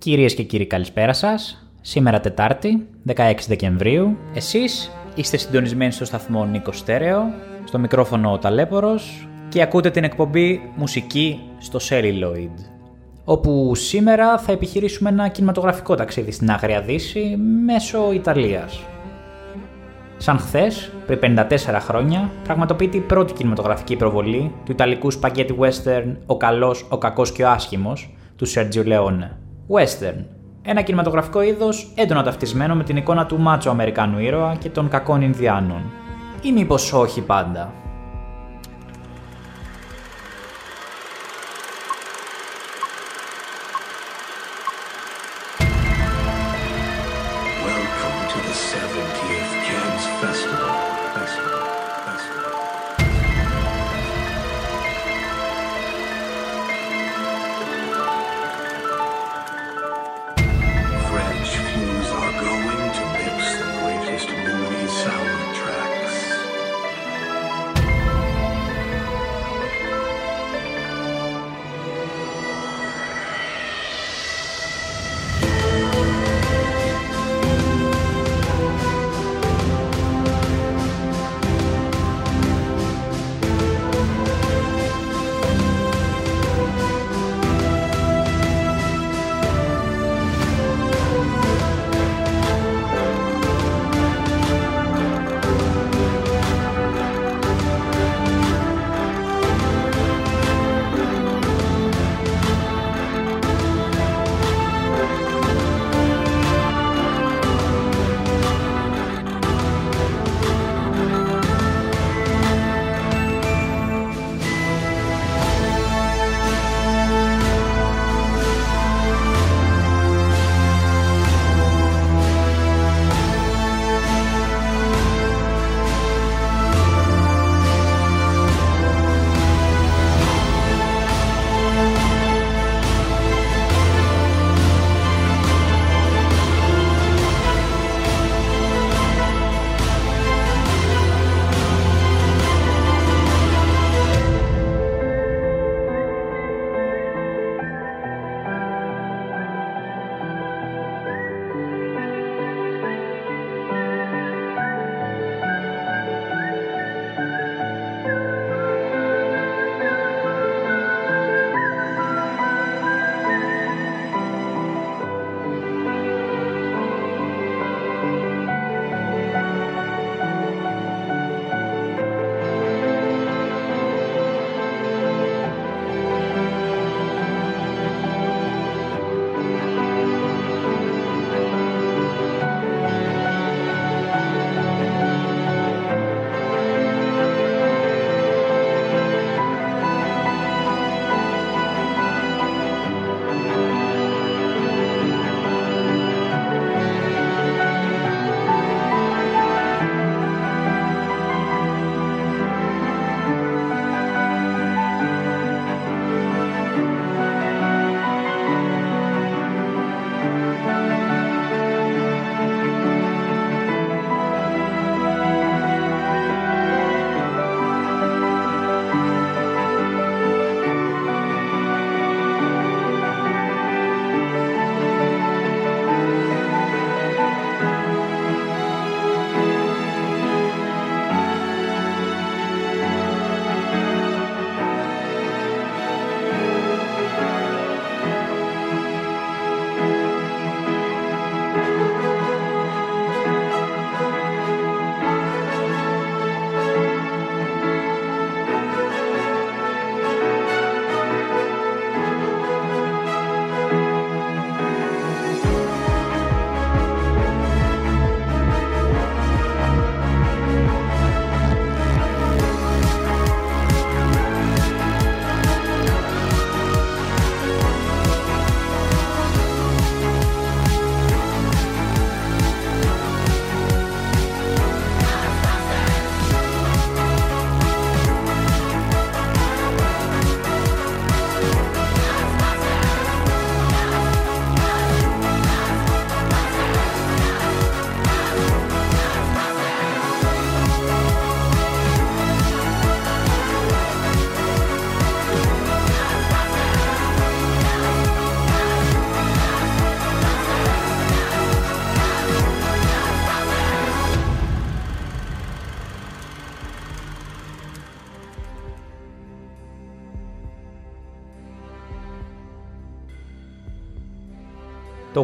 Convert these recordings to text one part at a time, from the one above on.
Κυρίες και κύριοι καλησπέρα σας. Σήμερα Τετάρτη, 16 Δεκεμβρίου. Εσείς είστε συντονισμένοι στο σταθμό Νίκο Στέρεο, στο μικρόφωνο ο Ταλέπορος και ακούτε την εκπομπή Μουσική στο Celluloid. Όπου σήμερα θα επιχειρήσουμε ένα κινηματογραφικό ταξίδι στην Άγρια Δύση μέσω Ιταλίας. Σαν χθες, πριν 54 χρόνια, πραγματοποιείται η πρώτη κινηματογραφική προβολή του Ιταλικού σπαγκέτι western «Ο καλός, ο κακός και ο άσχημος» του Σέρτζιο Λεόνε. Western. Ένα κινηματογραφικό είδος έντονα ταυτισμένο με την εικόνα του μάτσο Αμερικάνου ήρωα και των κακών Ινδιάνων. Ή μήπως όχι πάντα.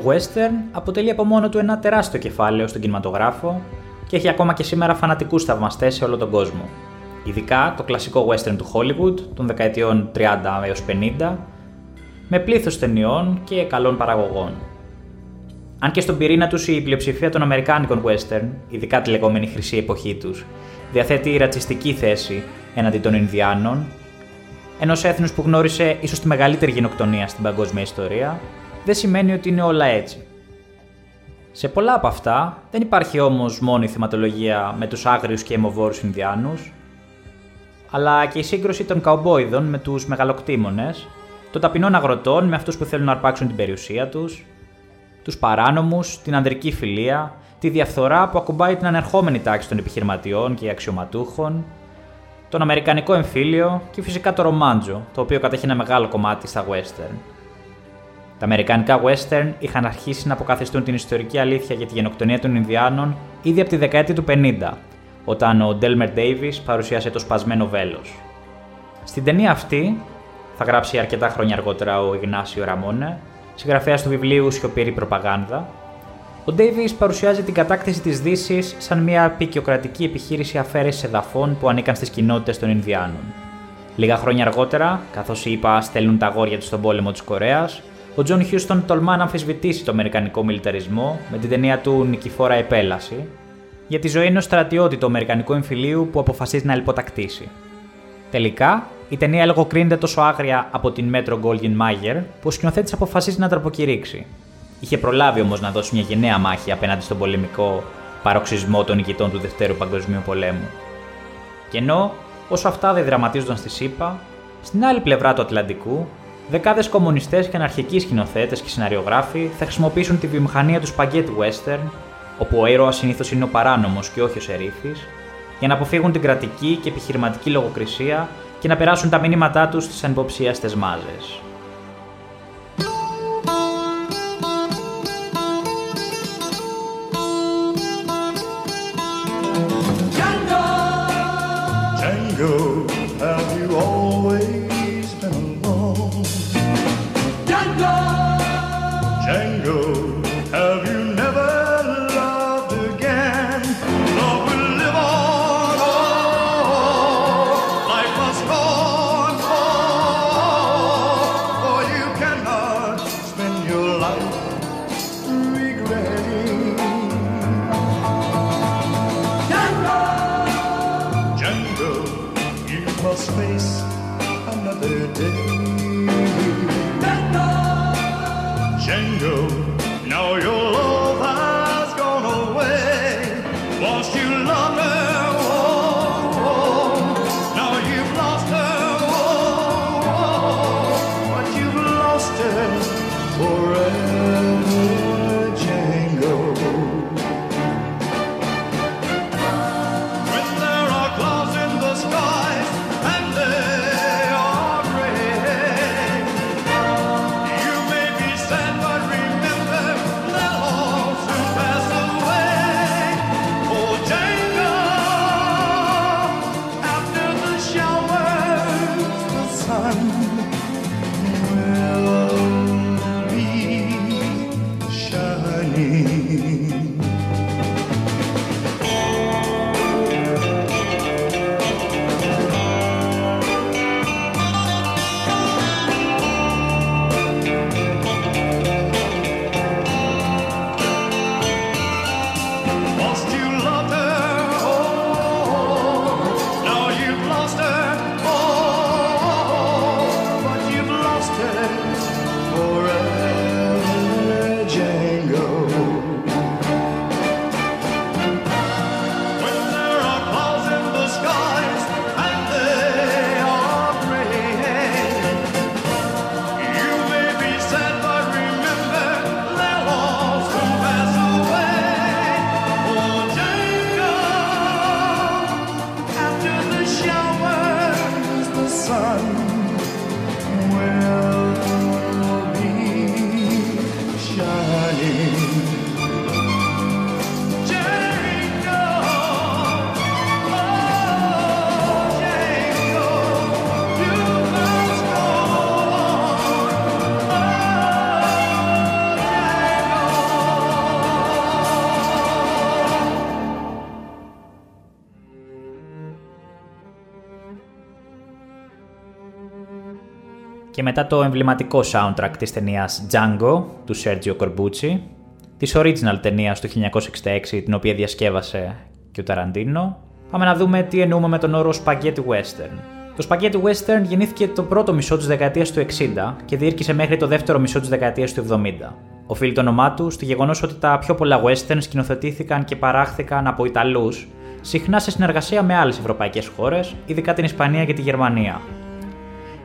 Western αποτελεί από μόνο του ένα τεράστιο κεφάλαιο στον κινηματογράφο και έχει ακόμα και σήμερα φανατικούς θαυμαστές σε όλο τον κόσμο. Ειδικά το κλασικό western του Hollywood των δεκαετιών 30 έως 50, με πλήθος ταινιών και καλών παραγωγών. Αν και στον πυρήνα τους η πλειοψηφία των Αμερικάνικων western, ειδικά τη λεγόμενη χρυσή εποχή τους, διαθέτει ρατσιστική θέση έναντι των Ινδιάνων, ενός έθνους που γνώρισε ίσως τη μεγαλύτερη γενοκτονία στην παγκόσμια ιστορία, δεν σημαίνει ότι είναι όλα έτσι. Σε πολλά από αυτά δεν υπάρχει όμως μόνο η θεματολογία με τους άγριους και αιμοβόρους Ινδιάνους, αλλά και η σύγκρουση των καουμπόιδων με τους μεγαλοκτήμονες, των ταπεινών αγροτών με αυτούς που θέλουν να αρπάξουν την περιουσία τους, τους παράνομους, την ανδρική φιλία, τη διαφθορά που ακουμπάει την ανερχόμενη τάξη των επιχειρηματιών και αξιωματούχων, τον Αμερικανικό εμφύλιο και φυσικά το ρομάντζο, το οποίο κατέχει ένα μεγάλο κομμάτι στα western. Τα Αμερικανικά western είχαν αρχίσει να αποκαθιστούν την ιστορική αλήθεια για τη γενοκτονία των Ινδιάνων ήδη από τη δεκαετία του 50, όταν ο Ντέλμερ Davis παρουσίασε το σπασμένο βέλος. Στην ταινία αυτή, θα γράψει αρκετά χρόνια αργότερα ο Ιγνάσιο Ραμόνε, συγγραφέας του βιβλίου Σιωπηρή Προπαγάνδα, ο Ντέιβις παρουσιάζει την κατάκτηση της Δύσης σαν μια πικιοκρατική επιχείρηση αφαίρεσης εδαφών που ανήκαν στις κοινότητες των Ινδιάνων. Λίγα χρόνια αργότερα, καθώς οι ΗΠΑ στέλνουν τα αγόρια τους στον πόλεμο της Κορέας, ο Τζον Χιούστον τολμά να αμφισβητήσει τον αμερικανικό μιλιταρισμό με την ταινία του Νικηφόρα Επέλαση, για τη ζωή ενός στρατιώτη του Αμερικανικού εμφυλίου που αποφασίζει να λιποτακτήσει. Τελικά, η ταινία λογοκρίνεται τόσο άγρια από την Metro Goldwyn Mayer που ο σκηνοθέτης αποφασίζει να την αποκηρύξει. Είχε προλάβει όμως να δώσει μια γενναία μάχη απέναντι στον πολεμικό παροξισμό των νικητών του Δευτέρου Παγκοσμίου Πολέμου. Και ενώ όσο αυτά δεν δραματίζονταν στη ΣΥΠΑ, στην άλλη πλευρά του Ατλαντικού, δεκάδες κομμουνιστές και αναρχικοί σκηνοθέτες και σεναριογράφοι θα χρησιμοποιήσουν τη βιομηχανία του σπαγκέτ western, όπου ο ήρωας συνήθως είναι ο παράνομος και όχι ο σερίφης, για να αποφύγουν την κρατική και επιχειρηματική λογοκρισία και να περάσουν τα μηνύματά τους στις ανυποψίαστε μάζες. Και μετά το εμβληματικό soundtrack της ταινίας Django του Sergio Corbucci, της original ταινίας του 1966 την οποία διασκεύασε και ο Ταραντίνο, πάμε να δούμε τι εννοούμε με τον όρο Spaghetti Western. Το Spaghetti Western γεννήθηκε το πρώτο μισό της δεκαετίας του 60 και διήρκησε μέχρι το δεύτερο μισό της δεκαετίας του 70. Οφείλει το όνομά του στο γεγονός ότι τα πιο πολλά western σκηνοθετήθηκαν και παράχθηκαν από Ιταλούς, συχνά σε συνεργασία με άλλες ευρωπαϊκές χώρες, ειδικά την Ισπανία και τη Γερμανία.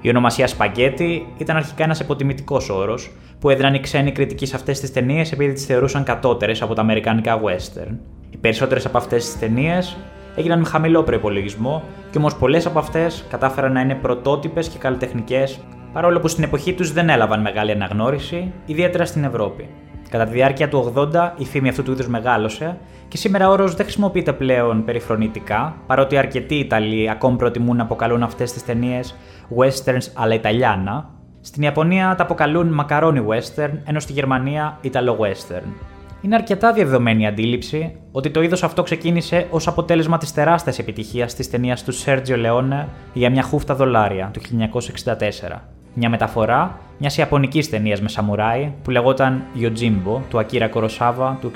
Η ονομασία Σπαγκέτι ήταν αρχικά ένας υποτιμητικός όρος που έδιναν οι ξένοι κριτικοί σε αυτές τις ταινίες επειδή τις θεωρούσαν κατώτερες από τα αμερικανικά western. Οι περισσότερες από αυτές τις ταινίες έγιναν με χαμηλό προπολογισμό και όμως πολλές από αυτές κατάφεραν να είναι πρωτότυπες και καλλιτεχνικές, παρόλο που στην εποχή τους δεν έλαβαν μεγάλη αναγνώριση, ιδιαίτερα στην Ευρώπη. Κατά τη διάρκεια του 80 η φήμη αυτού του είδους μεγάλωσε και σήμερα ο όρο δεν χρησιμοποιείται πλέον περιφρονητικά, παρότι αρκετοί Ιταλοί ακόμη προτιμούν να αποκαλούν αυτές τις ταινίες westerns αλλά Ιταλιάνα. Στην Ιαπωνία τα αποκαλούν μακαρόνι western, ενώ στη Γερμανία Ιταλο western. Είναι αρκετά διαδεδομένη η αντίληψη ότι το είδος αυτό ξεκίνησε ως αποτέλεσμα της τεράστιας επιτυχίας της ταινίας του Σέρτζιο Λεόνε για μια χούφτα δολάρια του 1964. Μια μεταφορά μιας Ιαπωνικής ταινίας με σαμουράι που λεγόταν Yojimbo του Ακύρα Κοροσάβα του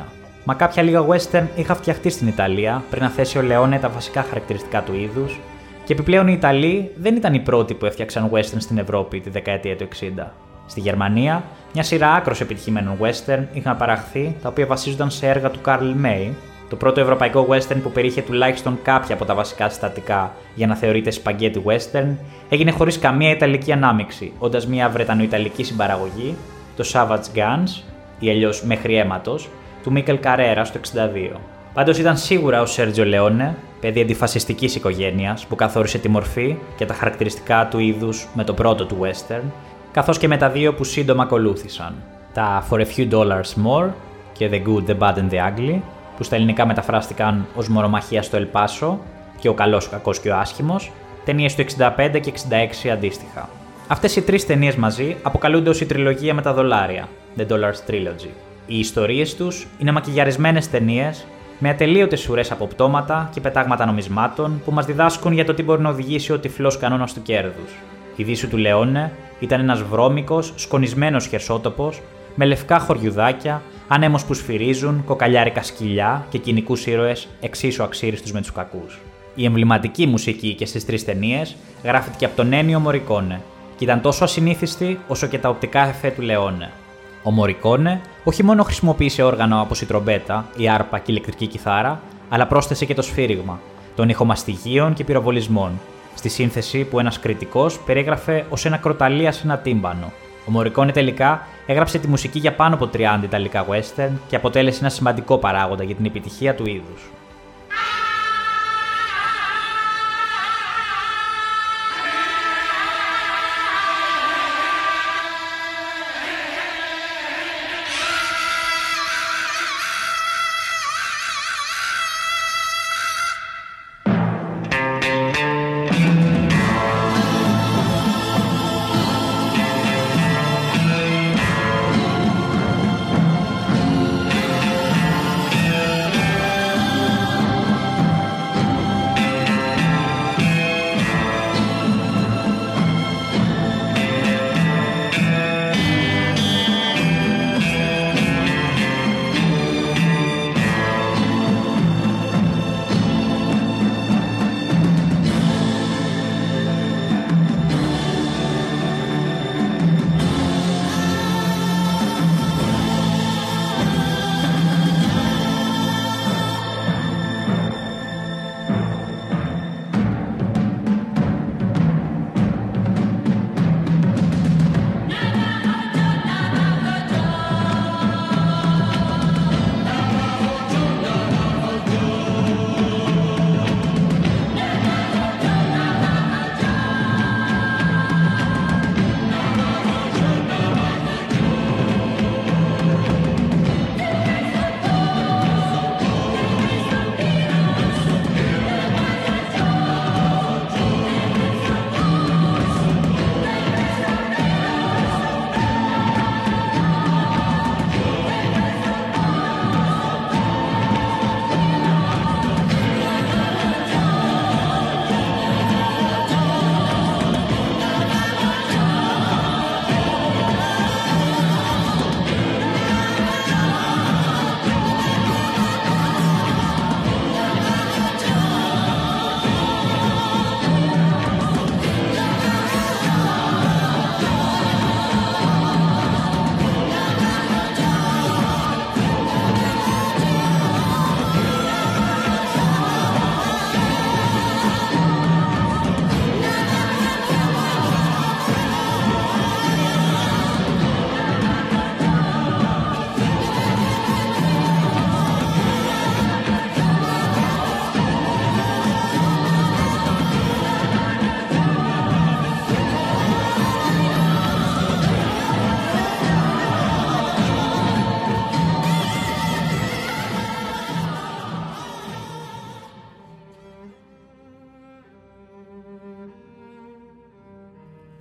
61. Μα κάποια λίγα western είχα φτιαχτεί στην Ιταλία πριν να θέσει ο Λεόνε τα βασικά χαρακτηριστικά του είδους, και επιπλέον οι Ιταλοί δεν ήταν οι πρώτοι που έφτιαξαν western στην Ευρώπη τη δεκαετία του 60. Στη Γερμανία, μια σειρά άκρος επιτυχημένων western είχαν παραχθεί, τα οποία βασίζονταν σε έργα του Καρλ May, το πρώτο ευρωπαϊκό western που περιείχε τουλάχιστον κάποια από τα βασικά συστατικά για να θεωρείται spaghetti western, έγινε χωρίς καμία ιταλική ανάμειξη, όντας μια βρετανοϊταλική συμπαραγωγή, το Savage Guns, ή αλλιώς Μέχρι αίματος, του Μίκελ Καρέρα το 62. Πάντως ήταν σίγουρα ο Σέρτζιο Λεόνε, παιδί αντιφασιστικής οικογένειας που καθόρισε τη μορφή και τα χαρακτηριστικά του είδους με το πρώτο του western, καθώς και με τα δύο που σύντομα ακολούθησαν. Τα For a Few Dollars More και The Good, The Bad and The Ugly, που στα ελληνικά μεταφράστηκαν ως Μορομαχία στο Ελπάσο και Ο Καλός, ο Κακός και ο Άσχημος, ταινίες του 65 και 66 αντίστοιχα. Αυτές οι τρεις ταινίες μαζί αποκαλούνται ως η τριλογία με τα δολάρια, The Dollars Trilogy. Οι ιστορίες τους είναι μακιγιαρισμένες ταινίες με ατελείωτες ουρέ από πτώματα και πετάγματα νομισμάτων που μας διδάσκουν για το τι μπορεί να οδηγήσει ο τυφλός κανόνας του κέρδους. Η δύση του Λεόνε ήταν ένας βρώμικος, σκονισμένος χερσότοπος με λευκά χωριουδάκια, ανέμου που σφυρίζουν, κοκαλιάρικα σκυλιά και κοινικούς ήρωες εξίσου αξίριστους με τους κακούς. Η εμβληματική μουσική και στις τρεις ταινίες γράφτηκε από τον Ένιο Μωρικόνε και ήταν τόσο ασυνήθιστη όσο και τα οπτικά εφέ του Λεόνε. Ο Μωρικόνε όχι μόνο χρησιμοποίησε όργανα όπως η τρομπέτα, η άρπα και η ηλεκτρική κιθάρα, αλλά πρόσθεσε και το σφύριγμα, τον ήχο μαστιγίων και πυροβολισμών, στη σύνθεση που ένας κριτικός περιέγραφε ως ένα κροταλία σε ένα τύμπανο. Ο Μωρικόνε τελικά έγραψε τη μουσική για πάνω από 30 ιταλικά western και αποτέλεσε ένα σημαντικό παράγοντα για την επιτυχία του είδους.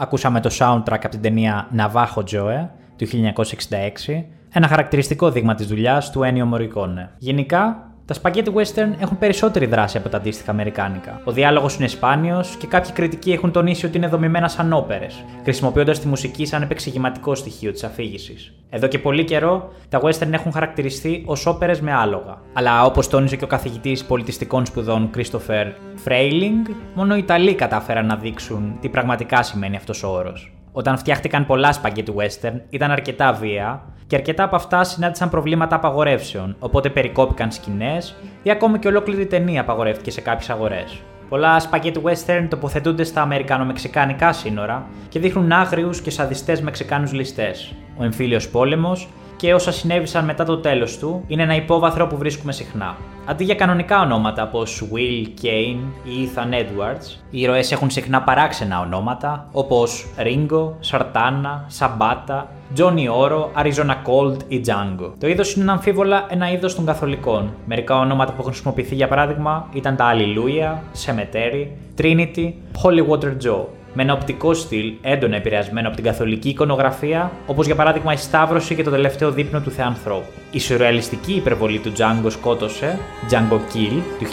Ακούσαμε το soundtrack από την ταινία Navajo Joe του 1966, ένα χαρακτηριστικό δείγμα της δουλειάς του Ennio Morricone. Γενικά, τα spaghetti western έχουν περισσότερη δράση από τα αντίστοιχα αμερικάνικα. Ο διάλογος είναι σπάνιος και κάποιοι κριτικοί έχουν τονίσει ότι είναι δομημένα σαν όπερες, χρησιμοποιώντας τη μουσική σαν επεξηγηματικό στοιχείο της αφήγησης. Εδώ και πολύ καιρό, τα western έχουν χαρακτηριστεί ως όπερες με άλογα. Αλλά όπως τόνιζε και ο καθηγητής πολιτιστικών σπουδών Christopher Freiling, μόνο οι Ιταλοί κατάφεραν να δείξουν τι πραγματικά σημαίνει αυτός ο όρος. Όταν φτιάχτηκαν πολλά σπαγκέτι western, ήταν αρκετά βία και αρκετά από αυτά συνάντησαν προβλήματα απαγορεύσεων, οπότε περικόπηκαν σκηνές ή ακόμη και ολόκληρη ταινία απαγορεύτηκε σε κάποιες αγορές. Πολλά σπαγκέτι western τοποθετούνται στα αμερικανο-μεξικάνικα σύνορα και δείχνουν άγριους και σαδιστές Μεξικάνους ληστές. Ο εμφύλιος πόλεμος και όσα συνέβησαν μετά το τέλος του είναι ένα υπόβαθρο που βρίσκουμε συχνά. Αντί για κανονικά ονόματα όπως Will Kane ή Ethan Edwards, οι ήρωες έχουν συχνά παράξενα ονόματα όπως Ringo, Sartana, Sabata, Johnny Oro, Arizona Cold ή Django. Το είδος είναι αμφίβολα ένα είδος των καθολικών. Μερικά ονόματα που έχουν χρησιμοποιηθεί για παράδειγμα ήταν τα Alleluia, Cemetery, Trinity, Holy Water Joe με ένα οπτικό στυλ έντονα επηρεασμένο από την καθολική εικονογραφία, όπως για παράδειγμα η Σταύρωση και το τελευταίο δείπνο του Θεανθρώπου. Η σουρεαλιστική υπερβολή του Django σκότωσε, Django Kill του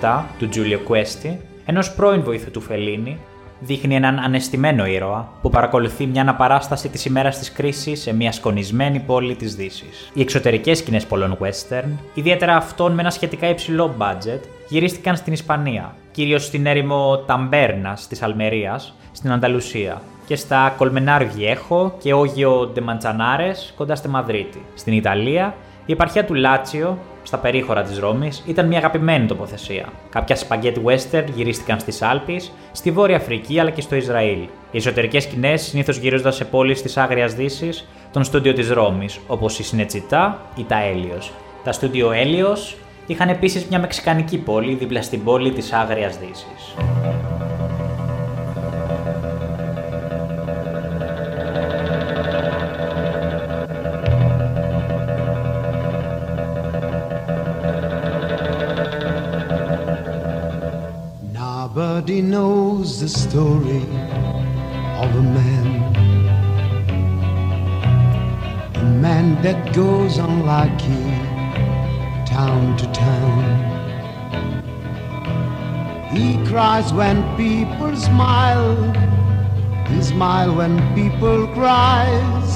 1967 του Giulio Questi, ενός πρώην βοήθου του Φελίνη, δείχνει έναν ανεστημένο ήρωα που παρακολουθεί μια αναπαράσταση της ημέρας της κρίσης σε μια σκονισμένη πόλη της Δύσης. Οι εξωτερικές σκηνές πολλών western, ιδιαίτερα αυτών με ένα σχετικά υψηλό budget, γυρίστηκαν στην Ισπανία, κυρίως στην έρημο Ταμπέρνα της Αλμερίας, στην Ανταλουσία και στα Κολμενάρ Βιέχο και Όγιο Ντεμαντσανάρε κοντά στη Μαδρίτη. Στην Ιταλία, η επαρχία του Λάτσιο, στα περίχωρα της Ρώμης, ήταν μια αγαπημένη τοποθεσία. Κάποια σπαγκέτι western γυρίστηκαν στις Άλπεις, στη Βόρεια Αφρική αλλά και στο Ισραήλ. Οι εσωτερικές σκηνές συνήθως γυρίζονταν σε πόλεις της Άγριας Δύσης, των στούντιο της Ρώμης, όπως η Συνετσιτά ή τα Έλιος. Τα στούντιο Έλιος είχαν επίσης μια μεξικανική πόλη δίπλα στην πόλη της Άγριας Δύσης. Nobody knows the story of a man. A man that goes on lucky town to town. He cries when people smile. He smiles when people cries.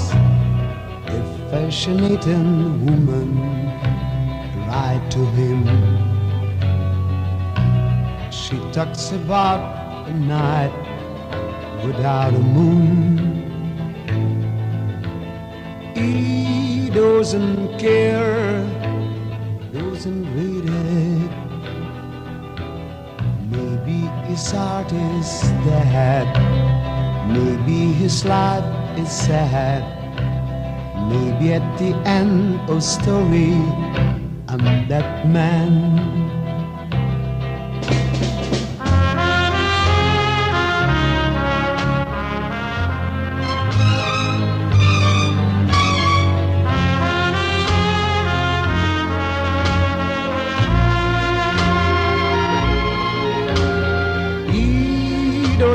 A fascinating woman write to him. She talks about a night without a moon. He doesn't care, read it. Maybe his heart is dead. Maybe his life is sad. Maybe at the end of story, I'm that man.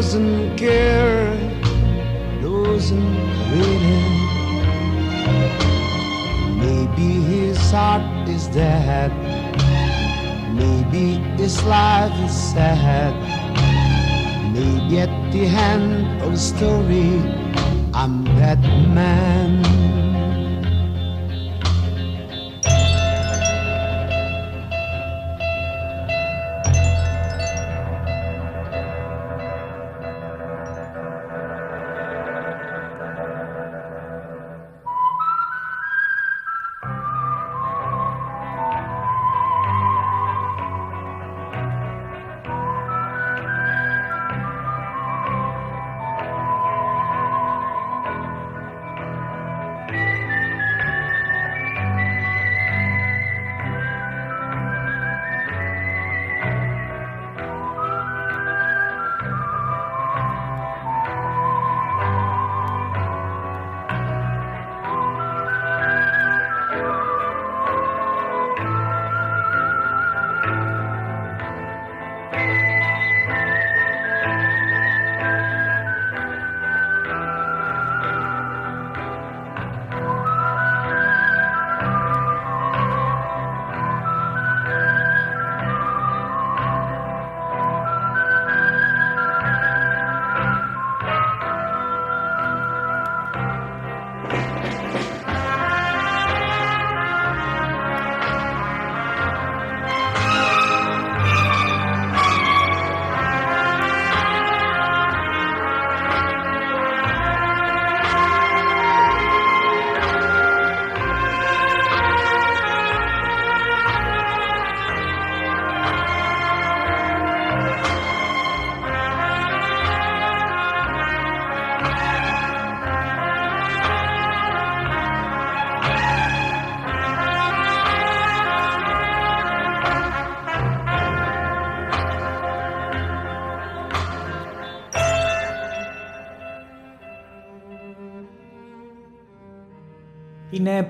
Doesn't care, doesn't really. Maybe his heart is dead. Maybe his life is sad. Maybe at the end of the story, I'm that man.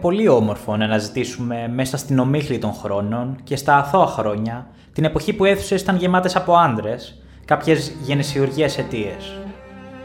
Πολύ όμορφο να αναζητήσουμε μέσα στην ομίχλη των χρόνων και στα αθώα χρόνια, την εποχή που αίθουσες ήταν γεμάτες από άντρες, κάποιες γενεσιουργίες αιτίες.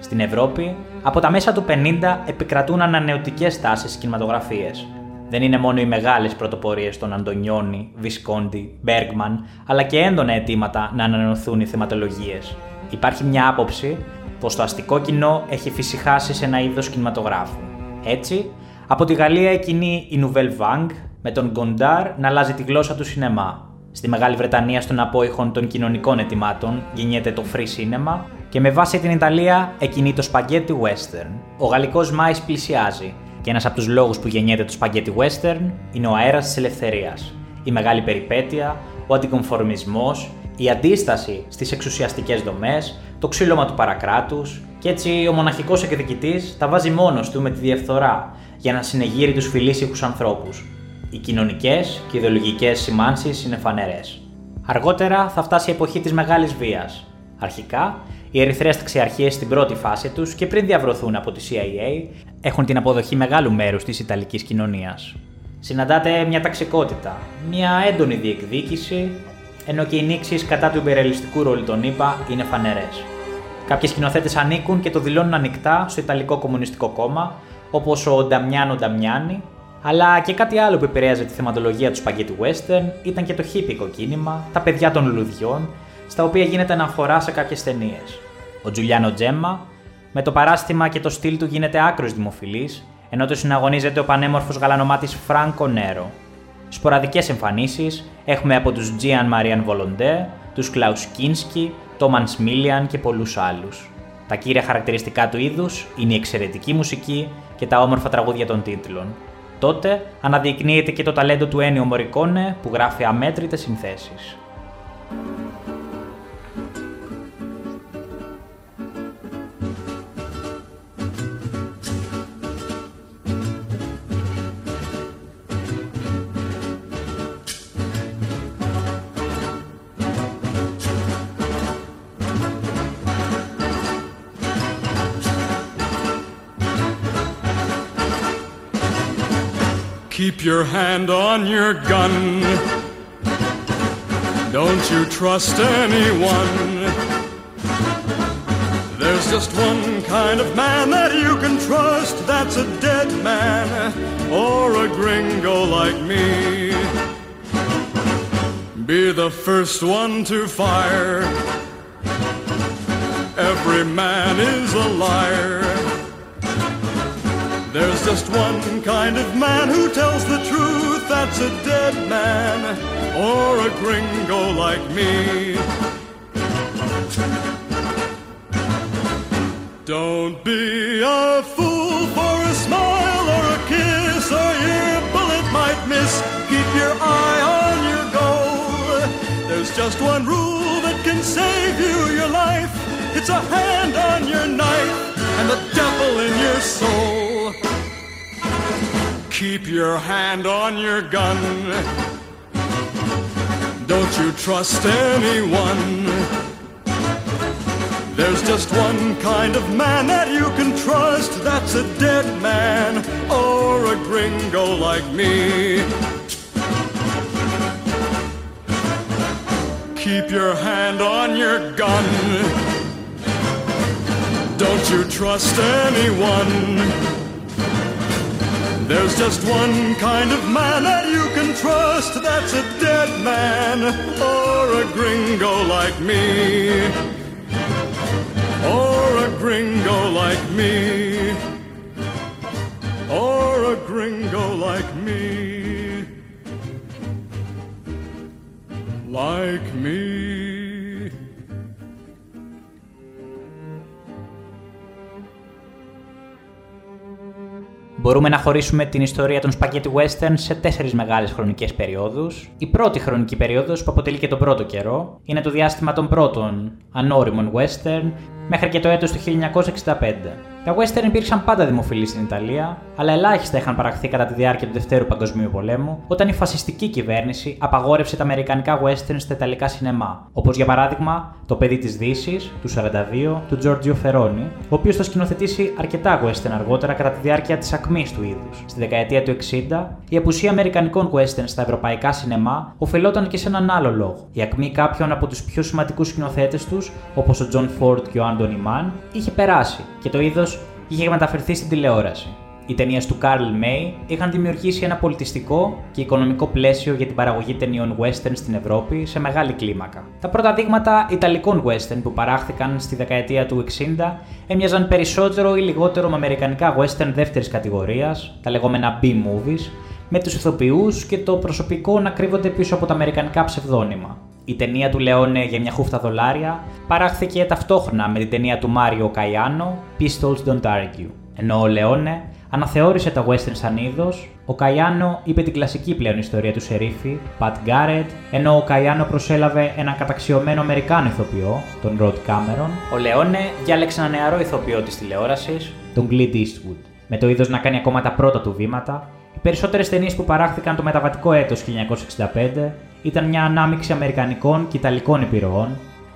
Στην Ευρώπη, από τα μέσα του 50 επικρατούν ανανεωτικές τάσεις στι κινηματογραφίες. Δεν είναι μόνο οι μεγάλες πρωτοπορίες των Αντωνιόνι, Βισκόντι, Μπέργκμαν, αλλά και έντονα αιτήματα να ανανεωθούν οι θεματολογίες. Υπάρχει μια άποψη πως το αστικό κοινό έχει φυσικάσει σε ένα είδος κινηματογράφου. Έτσι, από τη Γαλλία εκκινεί η Nouvelle Vague με τον Γκοντάρ να αλλάζει τη γλώσσα του σινεμά. Στη Μεγάλη Βρετανία, στον απόϊχον των κοινωνικών ετοιμάτων, γεννιέται το free cinema και με βάση την Ιταλία εκκινεί το spaghetti western. Ο γαλλικός Μάης πλησιάζει και ένας από τους λόγους που γεννιέται το spaghetti western είναι ο αέρας της ελευθερίας. Η μεγάλη περιπέτεια, ο αντικομφορμισμός, η αντίσταση στις εξουσιαστικές δομές, το ξύλωμα του παρακράτους και έτσι ο μοναχικός εκδικητής τα βάζει μόνος του με τη διαφθορά για να συνεγείρει τους φιλήσυχους ανθρώπους. Οι κοινωνικές και ιδεολογικές σημάνσεις είναι φανερές. Αργότερα θα φτάσει η εποχή της μεγάλης βίας. Αρχικά, οι ερυθρέ ταξιαρχίες στην πρώτη φάση τους και πριν διαβρωθούν από τη CIA έχουν την αποδοχή μεγάλου μέρους της Ιταλικής κοινωνίας. Συναντάτε μια ταξικότητα, μια έντονη διεκδίκηση, ενώ και οι νήξεις κατά του υπερελιστικού ρόλου των ΗΠΑ είναι φανερές. Κάποιοι σκηνοθέτες ανήκουν και το δηλώνουν ανοιχτά στο Ιταλικό Κομμουνιστικό Κόμμα, όπως ο Νταμιάνο Νταμιάνι, αλλά και κάτι άλλο που επηρέαζε τη θεματολογία του Spaghetti Western ήταν και το χίπικο κίνημα, τα παιδιά των λουλουδιών, στα οποία γίνεται αναφορά σε κάποιες ταινίες. Ο Τζουλιάνο Τζέμμα, με το παράστημα και το στυλ του γίνεται άκρος δημοφιλής, ενώ το συναγωνίζεται ο πανέμορφος γαλανομάτης Φράνκο Νέρο. Σποραδικές εμφανίσεις έχουμε από τους Τζίαν Μαρίαν Βολοντέ, τους Κλάου Κίνσκι, Τόμαν Σμίλιαν και πολλούς άλλους. Τα κύρια χαρακτηριστικά του είδους είναι η εξαιρετική μουσική και τα όμορφα τραγούδια των τίτλων. Τότε αναδεικνύεται και το ταλέντο του Ένιο Μωρικόνε που γράφει αμέτρητες συνθέσεις. Your hand on your gun. Don't you trust anyone. There's just one kind of man that you can trust. That's a dead man or a gringo like me. Be the first one to fire. Every man is a liar. There's just one kind of man who tells the truth. That's a dead man or a gringo like me. Don't be a fool for a smile or a kiss, or your bullet might miss. Keep your eye on your goal. There's just one rule that can save you your life. It's a hand on your knife and the devil in your soul. Keep your hand on your gun. Don't you trust anyone. There's just one kind of man that you can trust. That's a dead man or a gringo like me. Keep your hand on your gun. Don't you trust anyone. There's just one kind of man that you can trust. That's a dead man or a gringo like me. Or a gringo like me. Or a gringo like me. Like me. Μπορούμε να χωρίσουμε την ιστορία των Spaghetti Western σε τέσσερις μεγάλες χρονικές περιόδους. Η πρώτη χρονική περίοδος, που αποτελεί και τον πρώτο καιρό, είναι το διάστημα των πρώτων ανώριμων Western μέχρι και το έτος του 1965. Τα western υπήρξαν πάντα δημοφιλή στην Ιταλία, αλλά ελάχιστα είχαν παραχθεί κατά τη διάρκεια του Δευτέρου Παγκοσμίου Πολέμου, όταν η φασιστική κυβέρνηση απαγόρευσε τα αμερικανικά western στα ιταλικά σινεμά, όπως για παράδειγμα Το παιδί της Δύσης του 42 του Giorgio Ferroni, ο οποίος θα σκηνοθετήσει αρκετά western αργότερα κατά τη διάρκεια της ακμής του είδους. Στη δεκαετία του 60, η απουσία αμερικανικών western στα ευρωπαϊκά σινεμά οφειλόταν και σε έναν άλλο λόγο. Η ακμή κάποιων από τους πιο σημαντικούς σκηνοθέτες τους, όπως ο John Ford και ο Anthony Mann, είχε περάσει και το είδος είχε μεταφερθεί στην τηλεόραση. Οι ταινίες του Carl May είχαν δημιουργήσει ένα πολιτιστικό και οικονομικό πλαίσιο για την παραγωγή ταινιών western στην Ευρώπη σε μεγάλη κλίμακα. Τα πρώτα δείγματα ιταλικών western που παράχθηκαν στη δεκαετία του 60 έμοιαζαν περισσότερο ή λιγότερο με αμερικανικά western δεύτερης κατηγορίας, τα λεγόμενα B-movies, με τους ηθοποιούς και το προσωπικό να κρύβονται πίσω από τα αμερικανικά ψευδόνυμα. Η ταινία του Λεόνε για μια χούφτα δολάρια παράχθηκε ταυτόχρονα με την ταινία του Μάριο Καϊάνο Pistols Don't Argue. Ενώ ο Λεόνε αναθεώρησε τα western σαν είδος, ο Καϊάνο είπε την κλασική πλέον ιστορία του σερίφη, Pat Garrett, ενώ ο Καϊάνο προσέλαβε έναν καταξιωμένο Αμερικάνο ηθοποιό, τον Rod Cameron, ο Λεόνε διάλεξε ένα νεαρό ηθοποιό της τηλεόρασης, τον Clint Eastwood. Με το είδος να κάνει ακόμα τα πρώτα του βήματα, οι περισσότερες ταινίες που παράχθηκαν το μεταβατικό έτος 1965 ήταν μια ανάμειξη αμερικανικών και ιταλικών επιρροών,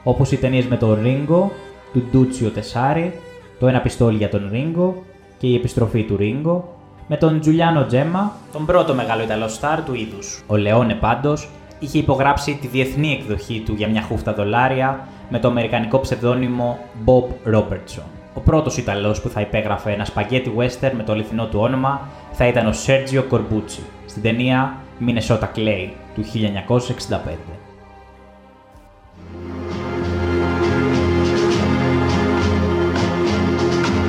όπως οι ταινίες με τον Ringo, του Ντούτσιο Τεσάρι, το Ένα πιστόλι για τον Ringo και η επιστροφή του Ringo, με τον Τζουλιάνο Τζέμα, τον πρώτο μεγάλο Ιταλό στάρ του είδους. Ο Λεόνε πάντως είχε υπογράψει τη διεθνή εκδοχή του για μια χούφτα δολάρια με το αμερικανικό ψευδόνυμο Bob Robertson. Ο πρώτος Ιταλός που θα υπέγραφε ένα σπαγκέτι western με το αληθινό του όνομα θα ήταν ο Sergio Corbucci στην ταινία Minnesota Clay του 1965.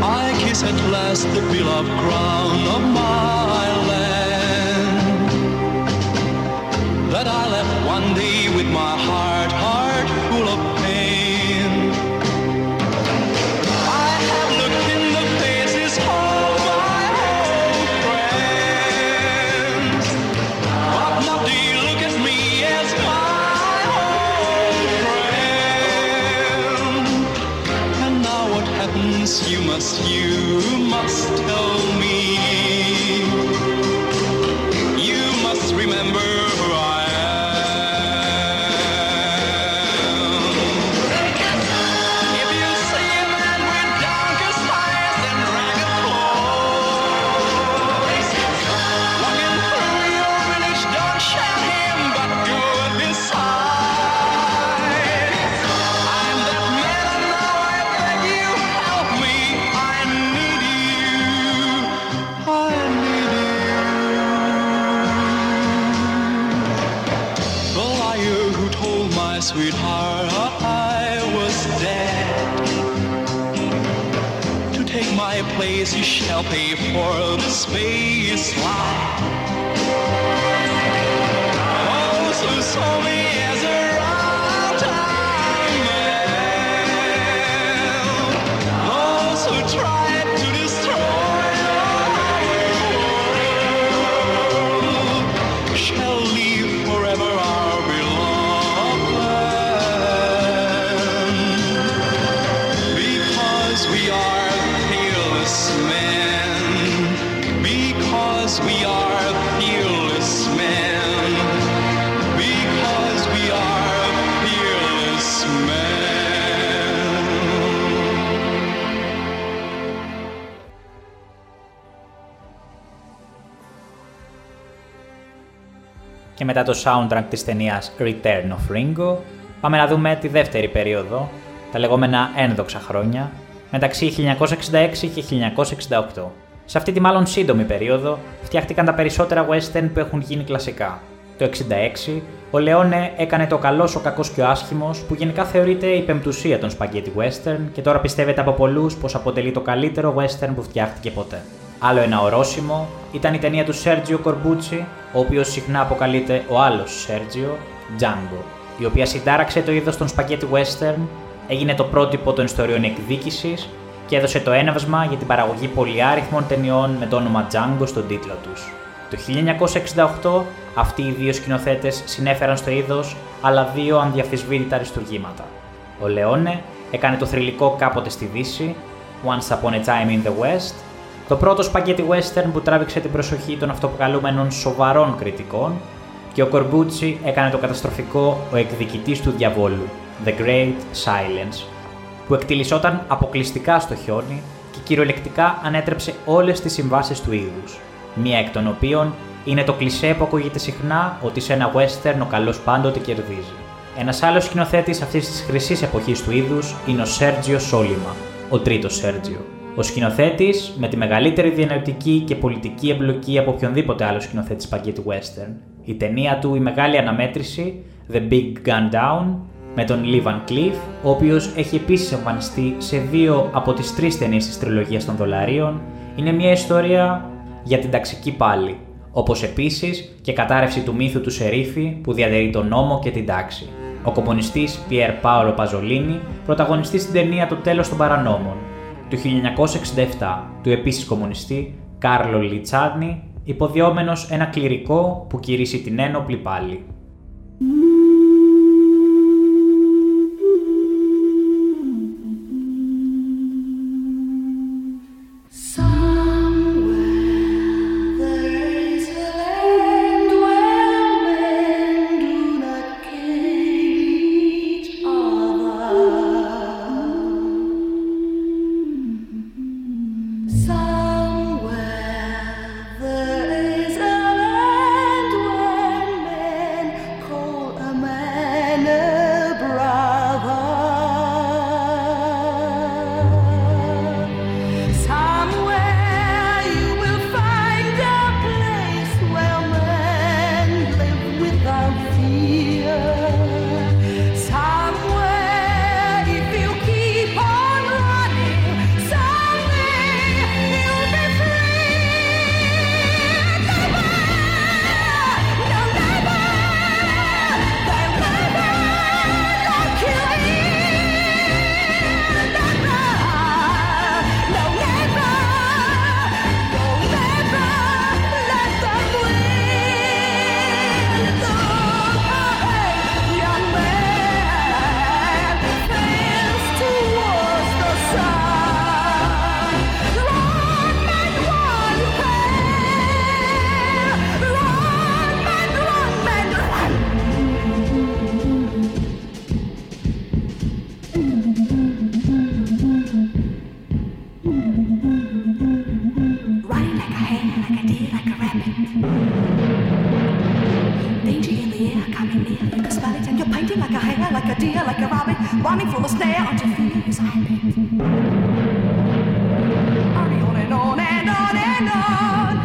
I kiss at last the beloved crown of my land that I left one day with my heart, heart full of for the space line. Μετά το soundtrack της ταινίας Return of Ringo, πάμε να δούμε τη δεύτερη περίοδο, τα λεγόμενα ένδοξα χρόνια, μεταξύ 1966 και 1968. Σε αυτή τη μάλλον σύντομη περίοδο φτιάχτηκαν τα περισσότερα western που έχουν γίνει κλασικά. Το 66, ο Λεόνε έκανε το καλός, ο κακός και ο άσχημος, που γενικά θεωρείται η πεμπτουσία των spaghetti western και τώρα πιστεύετε από πολλούς πως αποτελεί το καλύτερο western που φτιάχτηκε ποτέ. Άλλο ένα ορόσημο ήταν η ταινία του Σέρτζιο Κορμπούτσι, ο οποίος συχνά αποκαλείται ο άλλος Σέρτζιο, Django, η οποία συντάραξε το είδος των spaghetti western, έγινε το πρότυπο των ιστοριών εκδίκησης και έδωσε το έναυσμα για την παραγωγή πολυάριθμων ταινιών με το όνομα Django στον τίτλο τους. Το 1968 αυτοί οι δύο σκηνοθέτες συνέφεραν στο είδος άλλα δύο ανδιαφυσβήτητα αριστουργήματα. Ο Λεόνε έκανε το θρηλυκό κάποτε στη Δύση, Once Upon a Time in the West, το πρώτο spaghetti western που τράβηξε την προσοχή των αυτοποκαλούμενων σοβαρών κριτικών και ο Κορμπούτσι έκανε το καταστροφικό «Ο εκδικητής του διαβόλου» The Great Silence, που εκτιλισόταν αποκλειστικά στο χιόνι και κυριολεκτικά ανέτρεψε όλες τις συμβάσεις του είδους, μία εκ των οποίων είναι το κλισέ που ακούγεται συχνά ότι σε ένα western ο καλός πάντοτε κερδίζει. Ένας άλλος σκηνοθέτης αυτής της χρυσής εποχής του είδους είναι ο Σέρτζιο Σόλιμα, ο τρίτος Σέρτζιο. Ο σκηνοθέτης με τη μεγαλύτερη διανοητική και πολιτική εμπλοκή από οποιονδήποτε άλλο σκηνοθέτη spaghetti western. Η ταινία του Η Μεγάλη Αναμέτρηση, The Big Gun Down, με τον Lee Van Cleef, ο οποίος έχει επίσης εμφανιστεί σε δύο από τις τρεις ταινίες της τριλογίας των δολαρίων, είναι μια ιστορία για την ταξική πάλι, όπως επίσης και κατάρρευση του μύθου του Σερίφη που διατηρεί τον νόμο και την τάξη. Ο κομμουνιστής Πιέρ Πάολο Παζολίνη πρωταγωνιστεί στην ταινία Το τέλος των παρανόμων του 1967 του επίσης κομμουνιστή Κάρλο Λιτσάνι, υποδιόμενος ένα κληρικό που κηρύσσει την ένοπλη πάλι.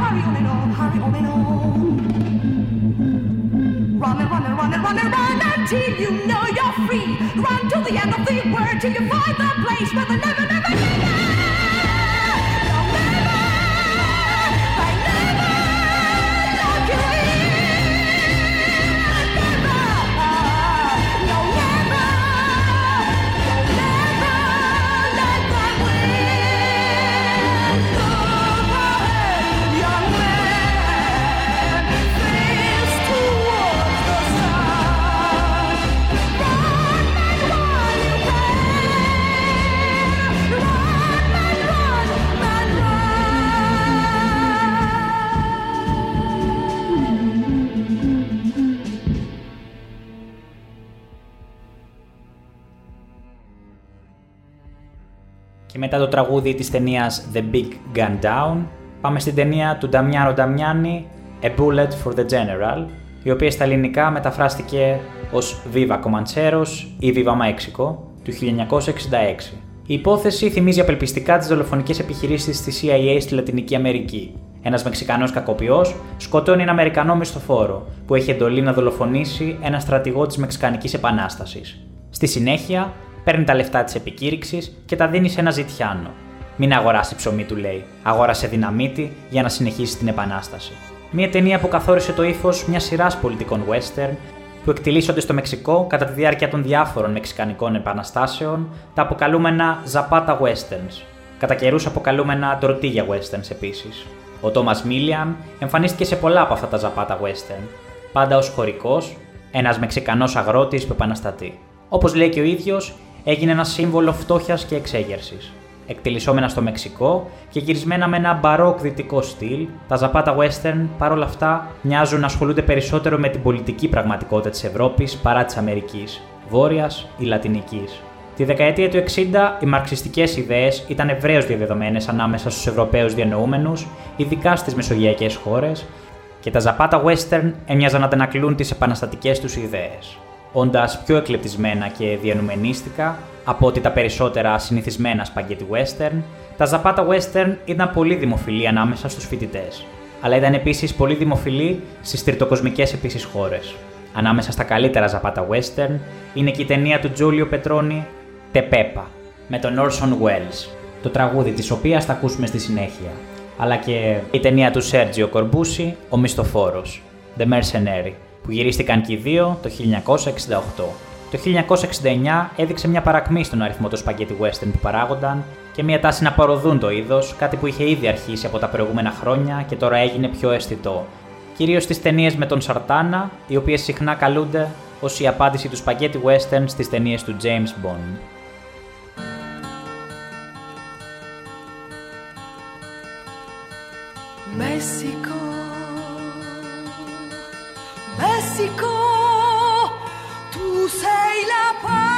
Hurry on and on, hurry on and on. Run and run and run and run and run until you know you're free. Run to the end of the world till you find the place where the never. Και μετά το τραγούδι της ταινίας The Big Gun Down, πάμε στην ταινία του Νταμιάνο Νταμιάννη A Bullet for the General, η οποία στα ελληνικά μεταφράστηκε ως Viva Comancheros ή Viva Mexico του 1966. Η υπόθεση θυμίζει απελπιστικά τις δολοφονικές επιχειρήσεις της CIA στη Λατινική Αμερική. Ένας Μεξικανός κακοποιός σκοτώνει ένα Αμερικανό μισθοφόρο που έχει εντολή να δολοφονήσει ένα στρατηγό της Μεξικανικής Επανάστασης. Στη συνέχεια, παίρνει τα λεφτά της επικήρυξης και τα δίνει σε ένα ζητιάνο. Μην αγοράσει ψωμί, του λέει. Αγόρασε δυναμίτη για να συνεχίσει την επανάσταση. Μια ταινία που καθόρισε το ύφος μιας σειράς πολιτικών western που εκτιλήσονται στο Μεξικό κατά τη διάρκεια των διάφορων μεξικανικών επαναστάσεων, τα αποκαλούμενα Zapata Westerns. Κατά καιρούς αποκαλούμενα Tortilla Westerns επίσης. Ο Τόμα Μίλιαμ εμφανίστηκε σε πολλά από αυτά τα Zapata Western, πάντα ως χωρικός, ένας Μεξικανός αγρότης που επαναστατεί. Όπως λέει και ο ίδιος, έγινε ένα σύμβολο φτώχειας και εξέγερσης. εκτελισσόμενα στο Μεξικό και γυρισμένα με ένα μπαρόκ δυτικό στυλ, τα ζαπάτα western παρόλα αυτά μοιάζουν να ασχολούνται περισσότερο με την πολιτική πραγματικότητα της Ευρώπης παρά της Αμερικής, Βόρειας ή Λατινικής. Τη δεκαετία του 60, οι μαρξιστικές ιδέες ήταν ευρέως διαδεδομένες ανάμεσα στους Ευρωπαίους διανοούμενους, ειδικά στις μεσογειακές χώρες, και τα ζαπάτα western έμοιαζαν να αντανακλούν τις επαναστατικές τους ιδέες, όντα πιο εκλεπτισμένα και διανουμενίστικα από ότι τα περισσότερα συνηθισμένα σπαγκέτι western, τα ζαπάτα western ήταν πολύ δημοφιλή ανάμεσα στους φοιτητές, αλλά ήταν επίσης πολύ δημοφιλή στις τριτοκοσμικές επίσης χώρες. Ανάμεσα στα καλύτερα ζαπάτα western είναι και η ταινία του Τζούλιο Πετρόνι Τεπέπα με τον Orson Welles, το τραγούδι της οποίας θα ακούσουμε στη συνέχεια, αλλά και η ταινία του Σέρτζιο Κορμπούση, Ο Μισθοφόρος, The Mercenary, που γυρίστηκαν και οι δύο το 1968. Το 1969 έδειξε μια παρακμή στον αριθμό των spaghetti western που παράγονταν και μια τάση να παροδούν το είδος, κάτι που είχε ήδη αρχίσει από τα προηγούμενα χρόνια και τώρα έγινε πιο αισθητό. Κυρίως στις ταινίες με τον Σαρτάνα, οι οποίες συχνά καλούνται ως η απάντηση του spaghetti western στις ταινίες του James Bond. Messico, Messico, tu sei la patria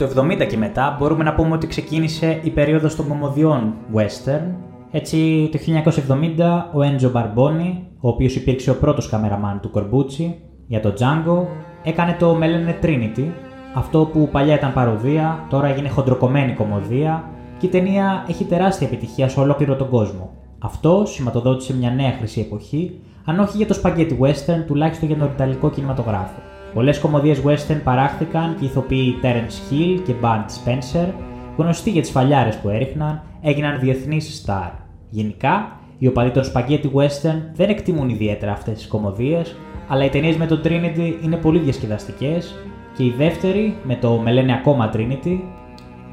το 70 και μετά μπορούμε να πούμε ότι ξεκίνησε η περίοδος των κομμωδιών western, Έτσι, το 1970 ο Έντζο Μπαρμπόνι, ο οποίος υπήρξε ο πρώτος καμεραμάν του Κορμπούτσι για το Django, έκανε το Melene Trinity, αυτό που παλιά ήταν παροδία, τώρα έγινε χοντροκομμένη κομμωδία και η ταινία έχει τεράστια επιτυχία σε ολόκληρο τον κόσμο. Αυτό σηματοδότησε μια νέα χρυσή εποχή, αν όχι για το spaghetti western, τουλάχιστον για τον ιταλικό κινηματογράφο. Πολλές κομμωδίες western παράχθηκαν και οι ηθοποιοί Terence Hill και Bart Spencer, γνωστοί για τις φαλιάρες που έριχναν, έγιναν διεθνείς star. Γενικά, οι οπαδοί των spaghetti western δεν εκτιμούν ιδιαίτερα αυτές τις κομμωδίες, αλλά οι ταινίες με τον Trinity είναι πολύ διασκεδαστικές και η δεύτερη, με το με λένε ακόμα Trinity,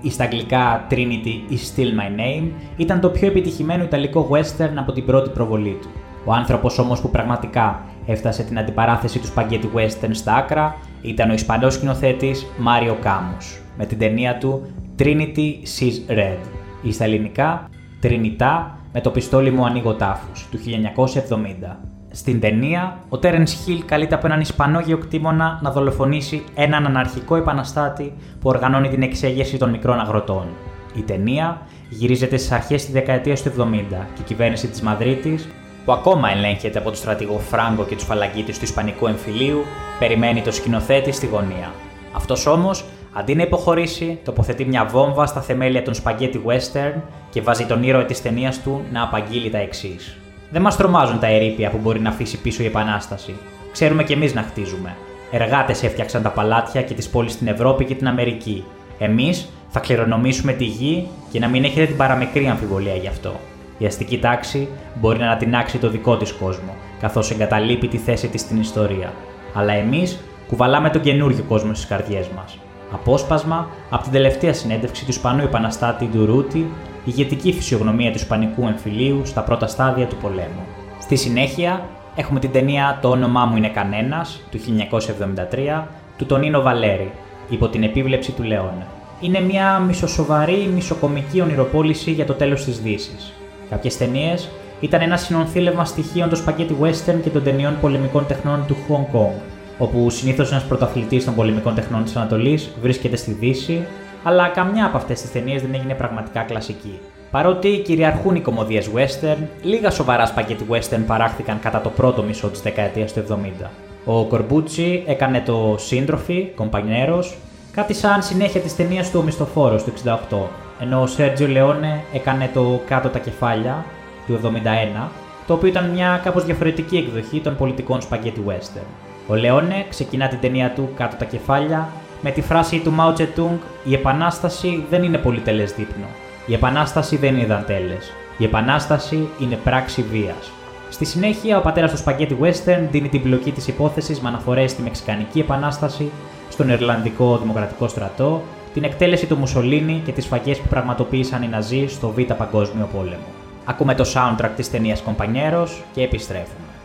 ή στα αγγλικά Trinity is Still My Name, ήταν το πιο επιτυχημένο ιταλικό western από την πρώτη προβολή του. Ο άνθρωπος όμως που πραγματικά έφτασε την αντιπαράθεση του spaghetti western στα άκρα ήταν ο Ισπανός σκηνοθέτης Μάριο Κάμος, με την ταινία του Trinity Sees Red, ή στα ελληνικά Τρινιτά με το πιστόλι μου ανοίγω τάφους, του 1970. Στην ταινία, ο Τέρεν Χιλ καλείται από έναν Ισπανό γεωκτήμονα να δολοφονήσει έναν αναρχικό επαναστάτη που οργανώνει την εξέγερση των μικρών αγροτών. Η ταινία γυρίζεται στις αρχές της δεκαετίας του 70 και η κυβέρνηση της Μαδρίτης, που ακόμα ελέγχεται από τον στρατηγό Φράγκο και τους φαλαγγίτε του Ισπανικού εμφυλίου, περιμένει το σκηνοθέτη στη γωνία. Αυτός όμως, αντί να υποχωρήσει, τοποθετεί μια βόμβα στα θεμέλια των σπαγκέτι western και βάζει τον ήρωα της ταινίας του να απαγγείλει τα εξής. Δεν μας τρομάζουν τα ερήπια που μπορεί να αφήσει πίσω η Επανάσταση. Ξέρουμε κι εμείς να χτίζουμε. Εργάτες έφτιαξαν τα παλάτια και τις πόλεις στην Ευρώπη και την Αμερική. Εμείς θα κληρονομήσουμε τη γη και να μην έχετε την παραμικρή αμφιβολία γι' αυτό. Η αστική τάξη μπορεί να ανατινάξει το δικό της κόσμο, καθώς εγκαταλείπει τη θέση της στην ιστορία. Αλλά εμείς κουβαλάμε τον καινούριο κόσμο στις καρδιές μας. Απόσπασμα από την τελευταία συνέντευξη του Ισπανού Επαναστάτη Ντουρούτη, ηγετική φυσιογνωμία του Ισπανικού εμφυλίου στα πρώτα στάδια του πολέμου. Στη συνέχεια έχουμε την ταινία Το όνομά μου είναι κανένας του 1973 του Τονίνο Βαλέρη, υπό την επίβλεψη του Λεόν. Είναι μια μισοσοβαρή, μισοκομική ονειροπόληση για το τέλος της Δύσης. Κάποιες ταινίες ήταν ένα συνονθήλευμα στοιχείων των σπαγκέτι western και των ταινιών πολεμικών τεχνών του Hong Kong, όπου συνήθως ένας πρωταθλητής των πολεμικών τεχνών της Ανατολής βρίσκεται στη Δύση, αλλά καμιά από αυτές τις ταινίες δεν έγινε πραγματικά κλασική. Παρότι κυριαρχούν οι κομμωδίες western, λίγα σοβαρά σπαγκέτι western παράχθηκαν κατά το πρώτο μισό της δεκαετίας του 70. Ο Κορμπούτσι έκανε το Σύντροφη, Κομπανιέρος, κάτι σαν συνέχεια της ταινίας του Ο Μισθοφόρο του 68, ενώ ο Σέρτζιο Λεόνε έκανε το Κάτω τα κεφάλια του 71, το οποίο ήταν μια κάπως διαφορετική εκδοχή των πολιτικών σπαγκέτι western. Ο Λεόνε ξεκινά την ταινία του Κάτω τα κεφάλια με τη φράση του Mao Tse-tung «Η επανάσταση δεν είναι πολυτελές δείπνο. Η επανάσταση δεν είναι δαντέλες. Η επανάσταση είναι πράξη βίας». Στη συνέχεια, ο πατέρας του Spaghetti Western δίνει την πλοκή της υπόθεσης με αναφορές στη Μεξικανική Επανάσταση, στον Ιρλανδικό Δημοκρατικό Στρατό, την εκτέλεση του Μουσολίνη και τις φαγές που πραγματοποίησαν οι Ναζί στο Β' Παγκόσμιο Πόλεμο. Ακούμε το soundtrack της ταινίας Κομπανιέρος και επιστρέφουμε.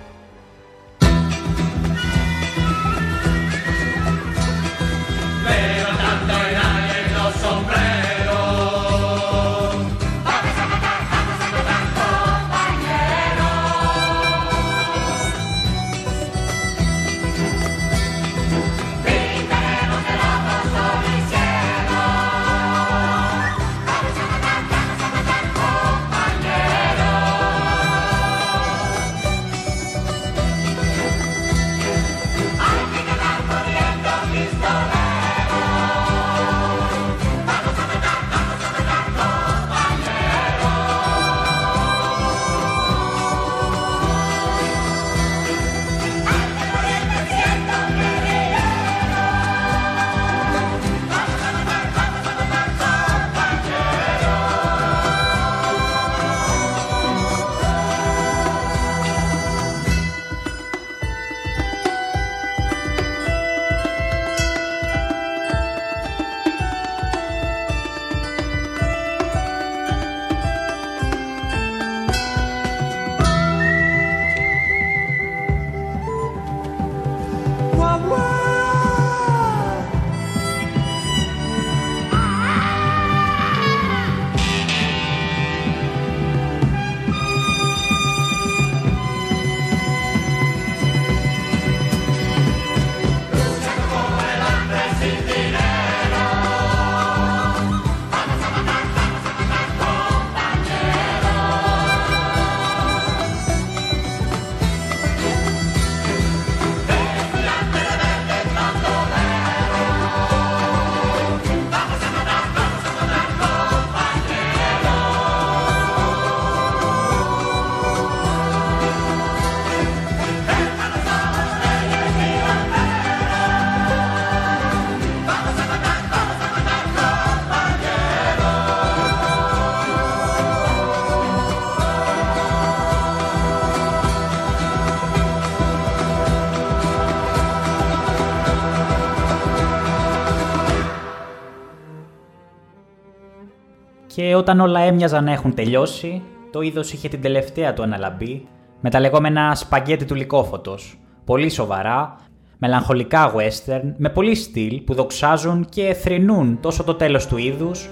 Όταν όλα έμοιαζαν να έχουν τελειώσει, το είδος είχε την τελευταία του αναλαμπή με τα λεγόμενα σπαγκέτι του λικόφωτος, πολύ σοβαρά, μελαγχολικά western, με πολύ στυλ που δοξάζουν και θρηνούν τόσο το τέλος του είδους,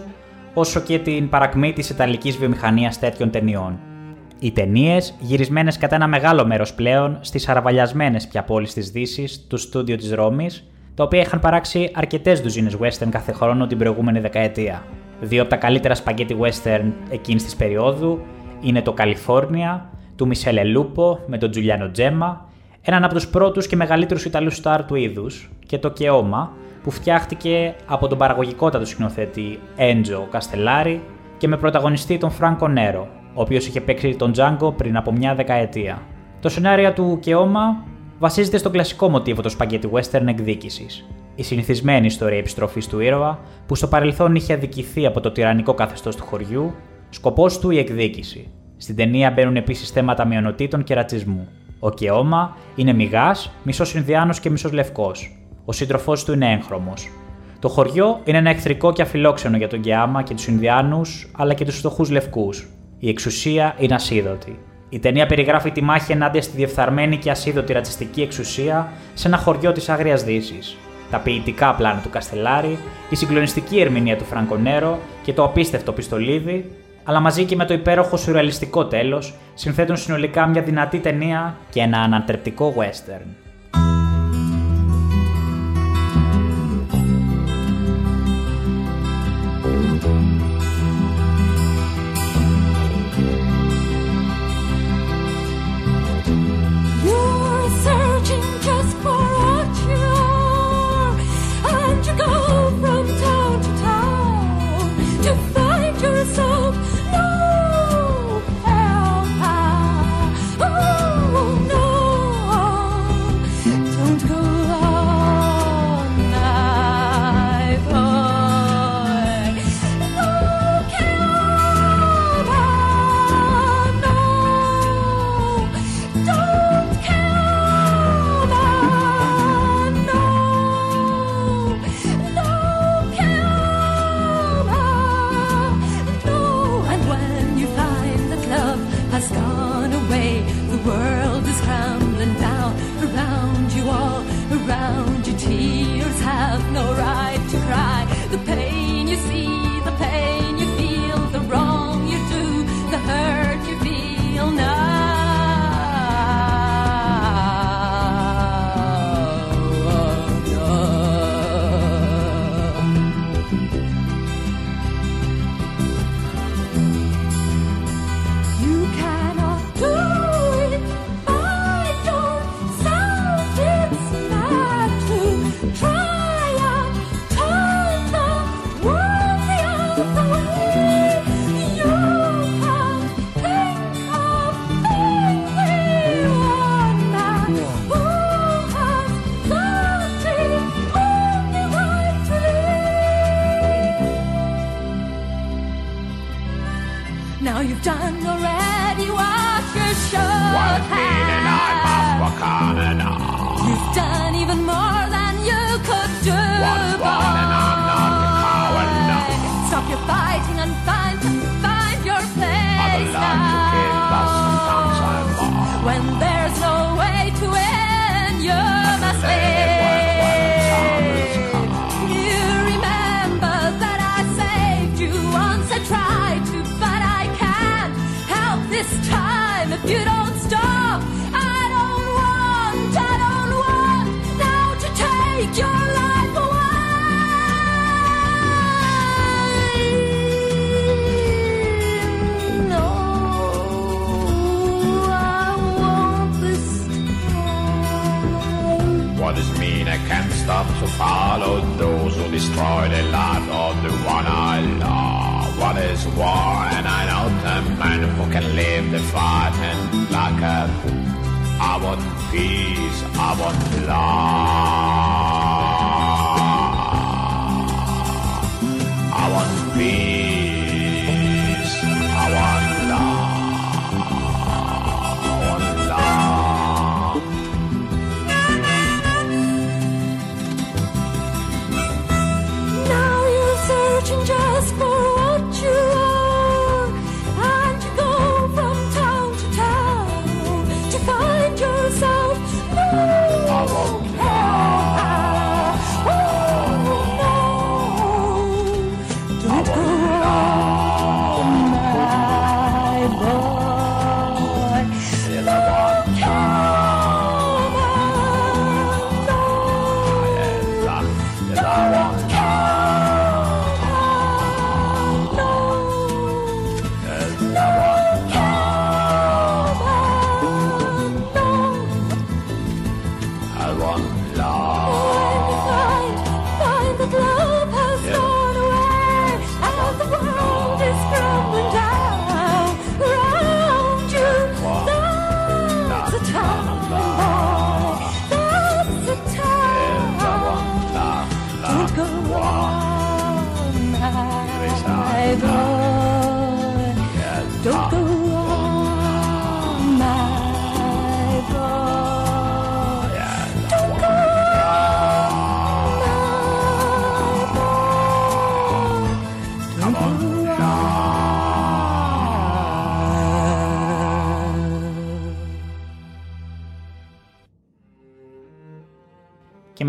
όσο και την παρακμή της ιταλικής βιομηχανίας τέτοιων ταινιών. Οι ταινίες, γυρισμένες κατά ένα μεγάλο μέρος πλέον στις αραβαλιασμένες πια πόλεις της Δύσης του στούντιο της Ρώμης, τα οποία είχαν παράξει αρκετές ντουζίνες western κάθε χρόνο την προηγούμενη δεκαετία. Δύο από τα καλύτερα σπαγκέτι western εκείνης της περίοδου είναι το California του Μισελε Λούπο με τον Τζουλιάνο Τζέμα, έναν από τους πρώτους και μεγαλύτερους Ιταλούς στάρ του είδους, και το Κεώμα που φτιάχτηκε από τον παραγωγικότατο σκηνοθέτη Έντζο Καστελάρη και με πρωταγωνιστή τον Φράνκο Νέρο, ο οποίος είχε παίξει τον Django πριν από μια δεκαετία. Το σενάριο του Κεώμα βασίζεται στο κλασικό μοτίβο του spaghetti western εκδίκησης. Η συνηθισμένη ιστορία επιστροφής του ήρωα, που στο παρελθόν είχε αδικηθεί από το τυραννικό καθεστώς του χωριού, σκοπός του η εκδίκηση. Στην ταινία μπαίνουν επίσης θέματα μειονοτήτων και ρατσισμού. Ο Κεώμα είναι μηγάς, μισός Ινδιάνος και μισός Λευκός. Ο σύντροφός του είναι έγχρωμος. Το χωριό είναι ένα εχθρικό και αφιλόξενο για τον Κεάμα και τους Ινδιάνους, αλλά και τους φτωχούς Λευκούς. Η εξουσία είναι ασίδωτη. Η ταινία περιγράφει τη μάχη ενάντια στη διεφθαρμένη και ασίδωτη ρατσιστική εξουσία σε ένα χωριό της Άγριας Δύσης. Τα ποιητικά πλάνα του Καστελάρη, η συγκλονιστική ερμηνεία του Φραγκονέρο και το απίστευτο πιστολίδι, αλλά μαζί και με το υπέροχο σουρεαλιστικό τέλος, συνθέτουν συνολικά μια δυνατή ταινία και ένα ανατρεπτικό western.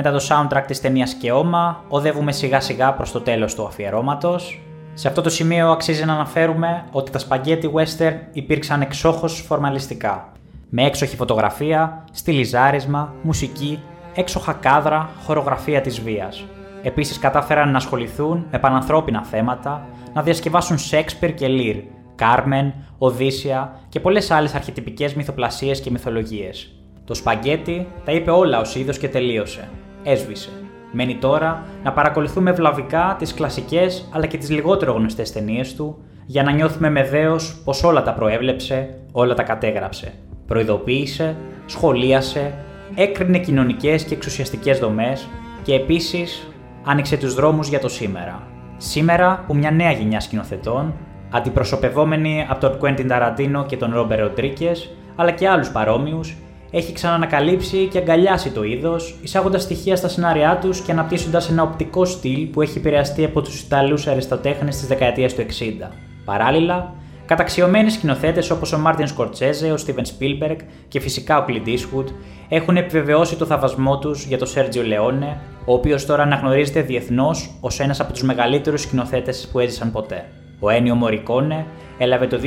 Μετά το soundtrack της ταινίας και όμα, οδεύουμε σιγά σιγά προς το τέλος του αφιερώματος. Σε αυτό το σημείο αξίζει να αναφέρουμε ότι τα σπαγκέτι western υπήρξαν εξόχως φορμαλιστικά. Με έξοχη φωτογραφία, στυλιζάρισμα, μουσική, έξοχα κάδρα, χορογραφία της βίας. Επίσης κατάφεραν να ασχοληθούν με πανανθρώπινα θέματα, να διασκευάσουν Σέξπιρ και Λίρ, Κάρμεν, Οδύσσια και πολλές άλλες αρχιτυπικές μυθοπλασίες και μυθολογίες. Το σπαγκέτι τα είπε όλα ως είδος και τελείωσε. Έσβησε. Μένει τώρα να παρακολουθούμε βλαβικά τις κλασικές αλλά και τις λιγότερο γνωστές ταινίες του για να νιώθουμε με δέος πως όλα τα προέβλεψε, όλα τα κατέγραψε. Προειδοποίησε, σχολίασε, έκρινε κοινωνικές και εξουσιαστικές δομές και επίσης άνοιξε τους δρόμους για το σήμερα. Σήμερα που μια νέα γενιά σκηνοθετών, αντιπροσωπευόμενη από τον Quentin Tarantino και τον Robert Rodriguez, αλλά και άλλους παρόμοιους, έχει ξανανακαλύψει και αγκαλιάσει το είδος, εισάγοντας στοιχεία στα σενάριά τους και αναπτύσσοντας ένα οπτικό στυλ που έχει επηρεαστεί από τους Ιταλούς αριστοτέχνες της δεκαετίας του 60. Παράλληλα, καταξιωμένοι σκηνοθέτες όπως ο Μάρτιν Σκορτσέζε, ο Στίβεν Σπίλμπεργκ και φυσικά ο Clint Eastwood έχουν επιβεβαιώσει το θαυμασμό τους για τον Σέρτζιο Λεόνε, ο οποίος τώρα αναγνωρίζεται διεθνώς ως ένας από τους μεγαλύτερους σκηνοθέτες που έζησαν ποτέ. Ο Ένιο Μωρικόνε έλαβε το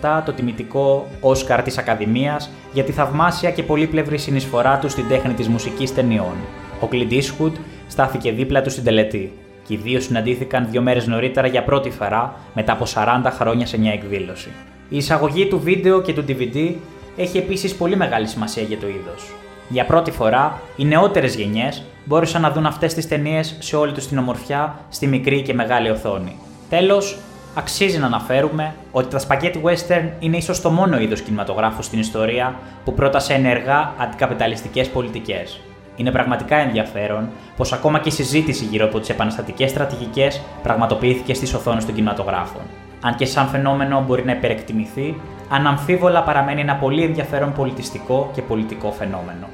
2007 το τιμητικό Όσκαρ της Ακαδημίας για τη θαυμάσια και πολύπλευρη συνεισφορά του στην τέχνη της μουσικής ταινιών. Ο Clint Eastwood στάθηκε δίπλα του στην τελετή και οι δύο συναντήθηκαν δύο μέρες νωρίτερα για πρώτη φορά μετά από 40 χρόνια σε μια εκδήλωση. Η εισαγωγή του βίντεο και του DVD έχει επίσης πολύ μεγάλη σημασία για το είδος. Για πρώτη φορά, οι νεότερες γενιές μπόρεσαν να δουν αυτές τις ταινίες σε όλη τους την ομορφιά, στη μικρή και μεγάλη οθόνη. Τέλος, αξίζει να αναφέρουμε ότι τα spaghetti western είναι ίσως το μόνο είδος κινηματογράφου στην ιστορία που πρότασε ενεργά αντικαπιταλιστικές πολιτικές. Είναι πραγματικά ενδιαφέρον πως ακόμα και η συζήτηση γύρω από τις επαναστατικές στρατηγικές πραγματοποιήθηκε στις οθόνες των κινηματογράφων. Αν και σαν φαινόμενο μπορεί να υπερεκτιμηθεί, αναμφίβολα παραμένει ένα πολύ ενδιαφέρον πολιτιστικό και πολιτικό φαινόμενο.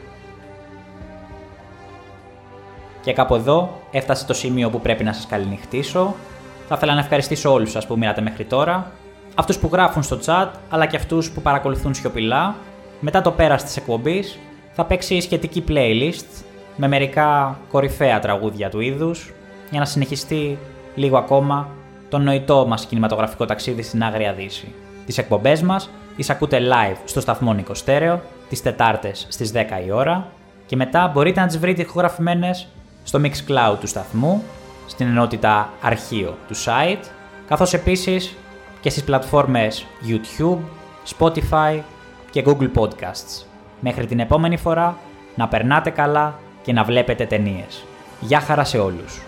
Και κάπου εδώ έφτασε το σημείο που πρέπει να σας καληνυχτήσω. Θα ήθελα να ευχαριστήσω όλους σας που μείνατε μέχρι τώρα, αυτούς που γράφουν στο chat, αλλά και αυτούς που παρακολουθούν σιωπηλά. Μετά το πέρας της εκπομπής θα παίξει σχετική playlist με μερικά κορυφαία τραγούδια του είδους για να συνεχιστεί λίγο ακόμα το νοητό μας κινηματογραφικό ταξίδι στην Άγρια Δύση. Τις εκπομπές μας τις ακούτε live στο σταθμό Νίκο Στέρεο τις Τετάρτες στις 10 η ώρα και μετά μπορείτε να τις βρείτε ηχογραφημένες στο Mixcloud του σταθμού, στην ενότητα αρχείο του site, καθώς επίσης και στις πλατφόρμες YouTube, Spotify και Google Podcasts. Μέχρι την επόμενη φορά, να περνάτε καλά και να βλέπετε ταινίες. Γεια χαρά σε όλους!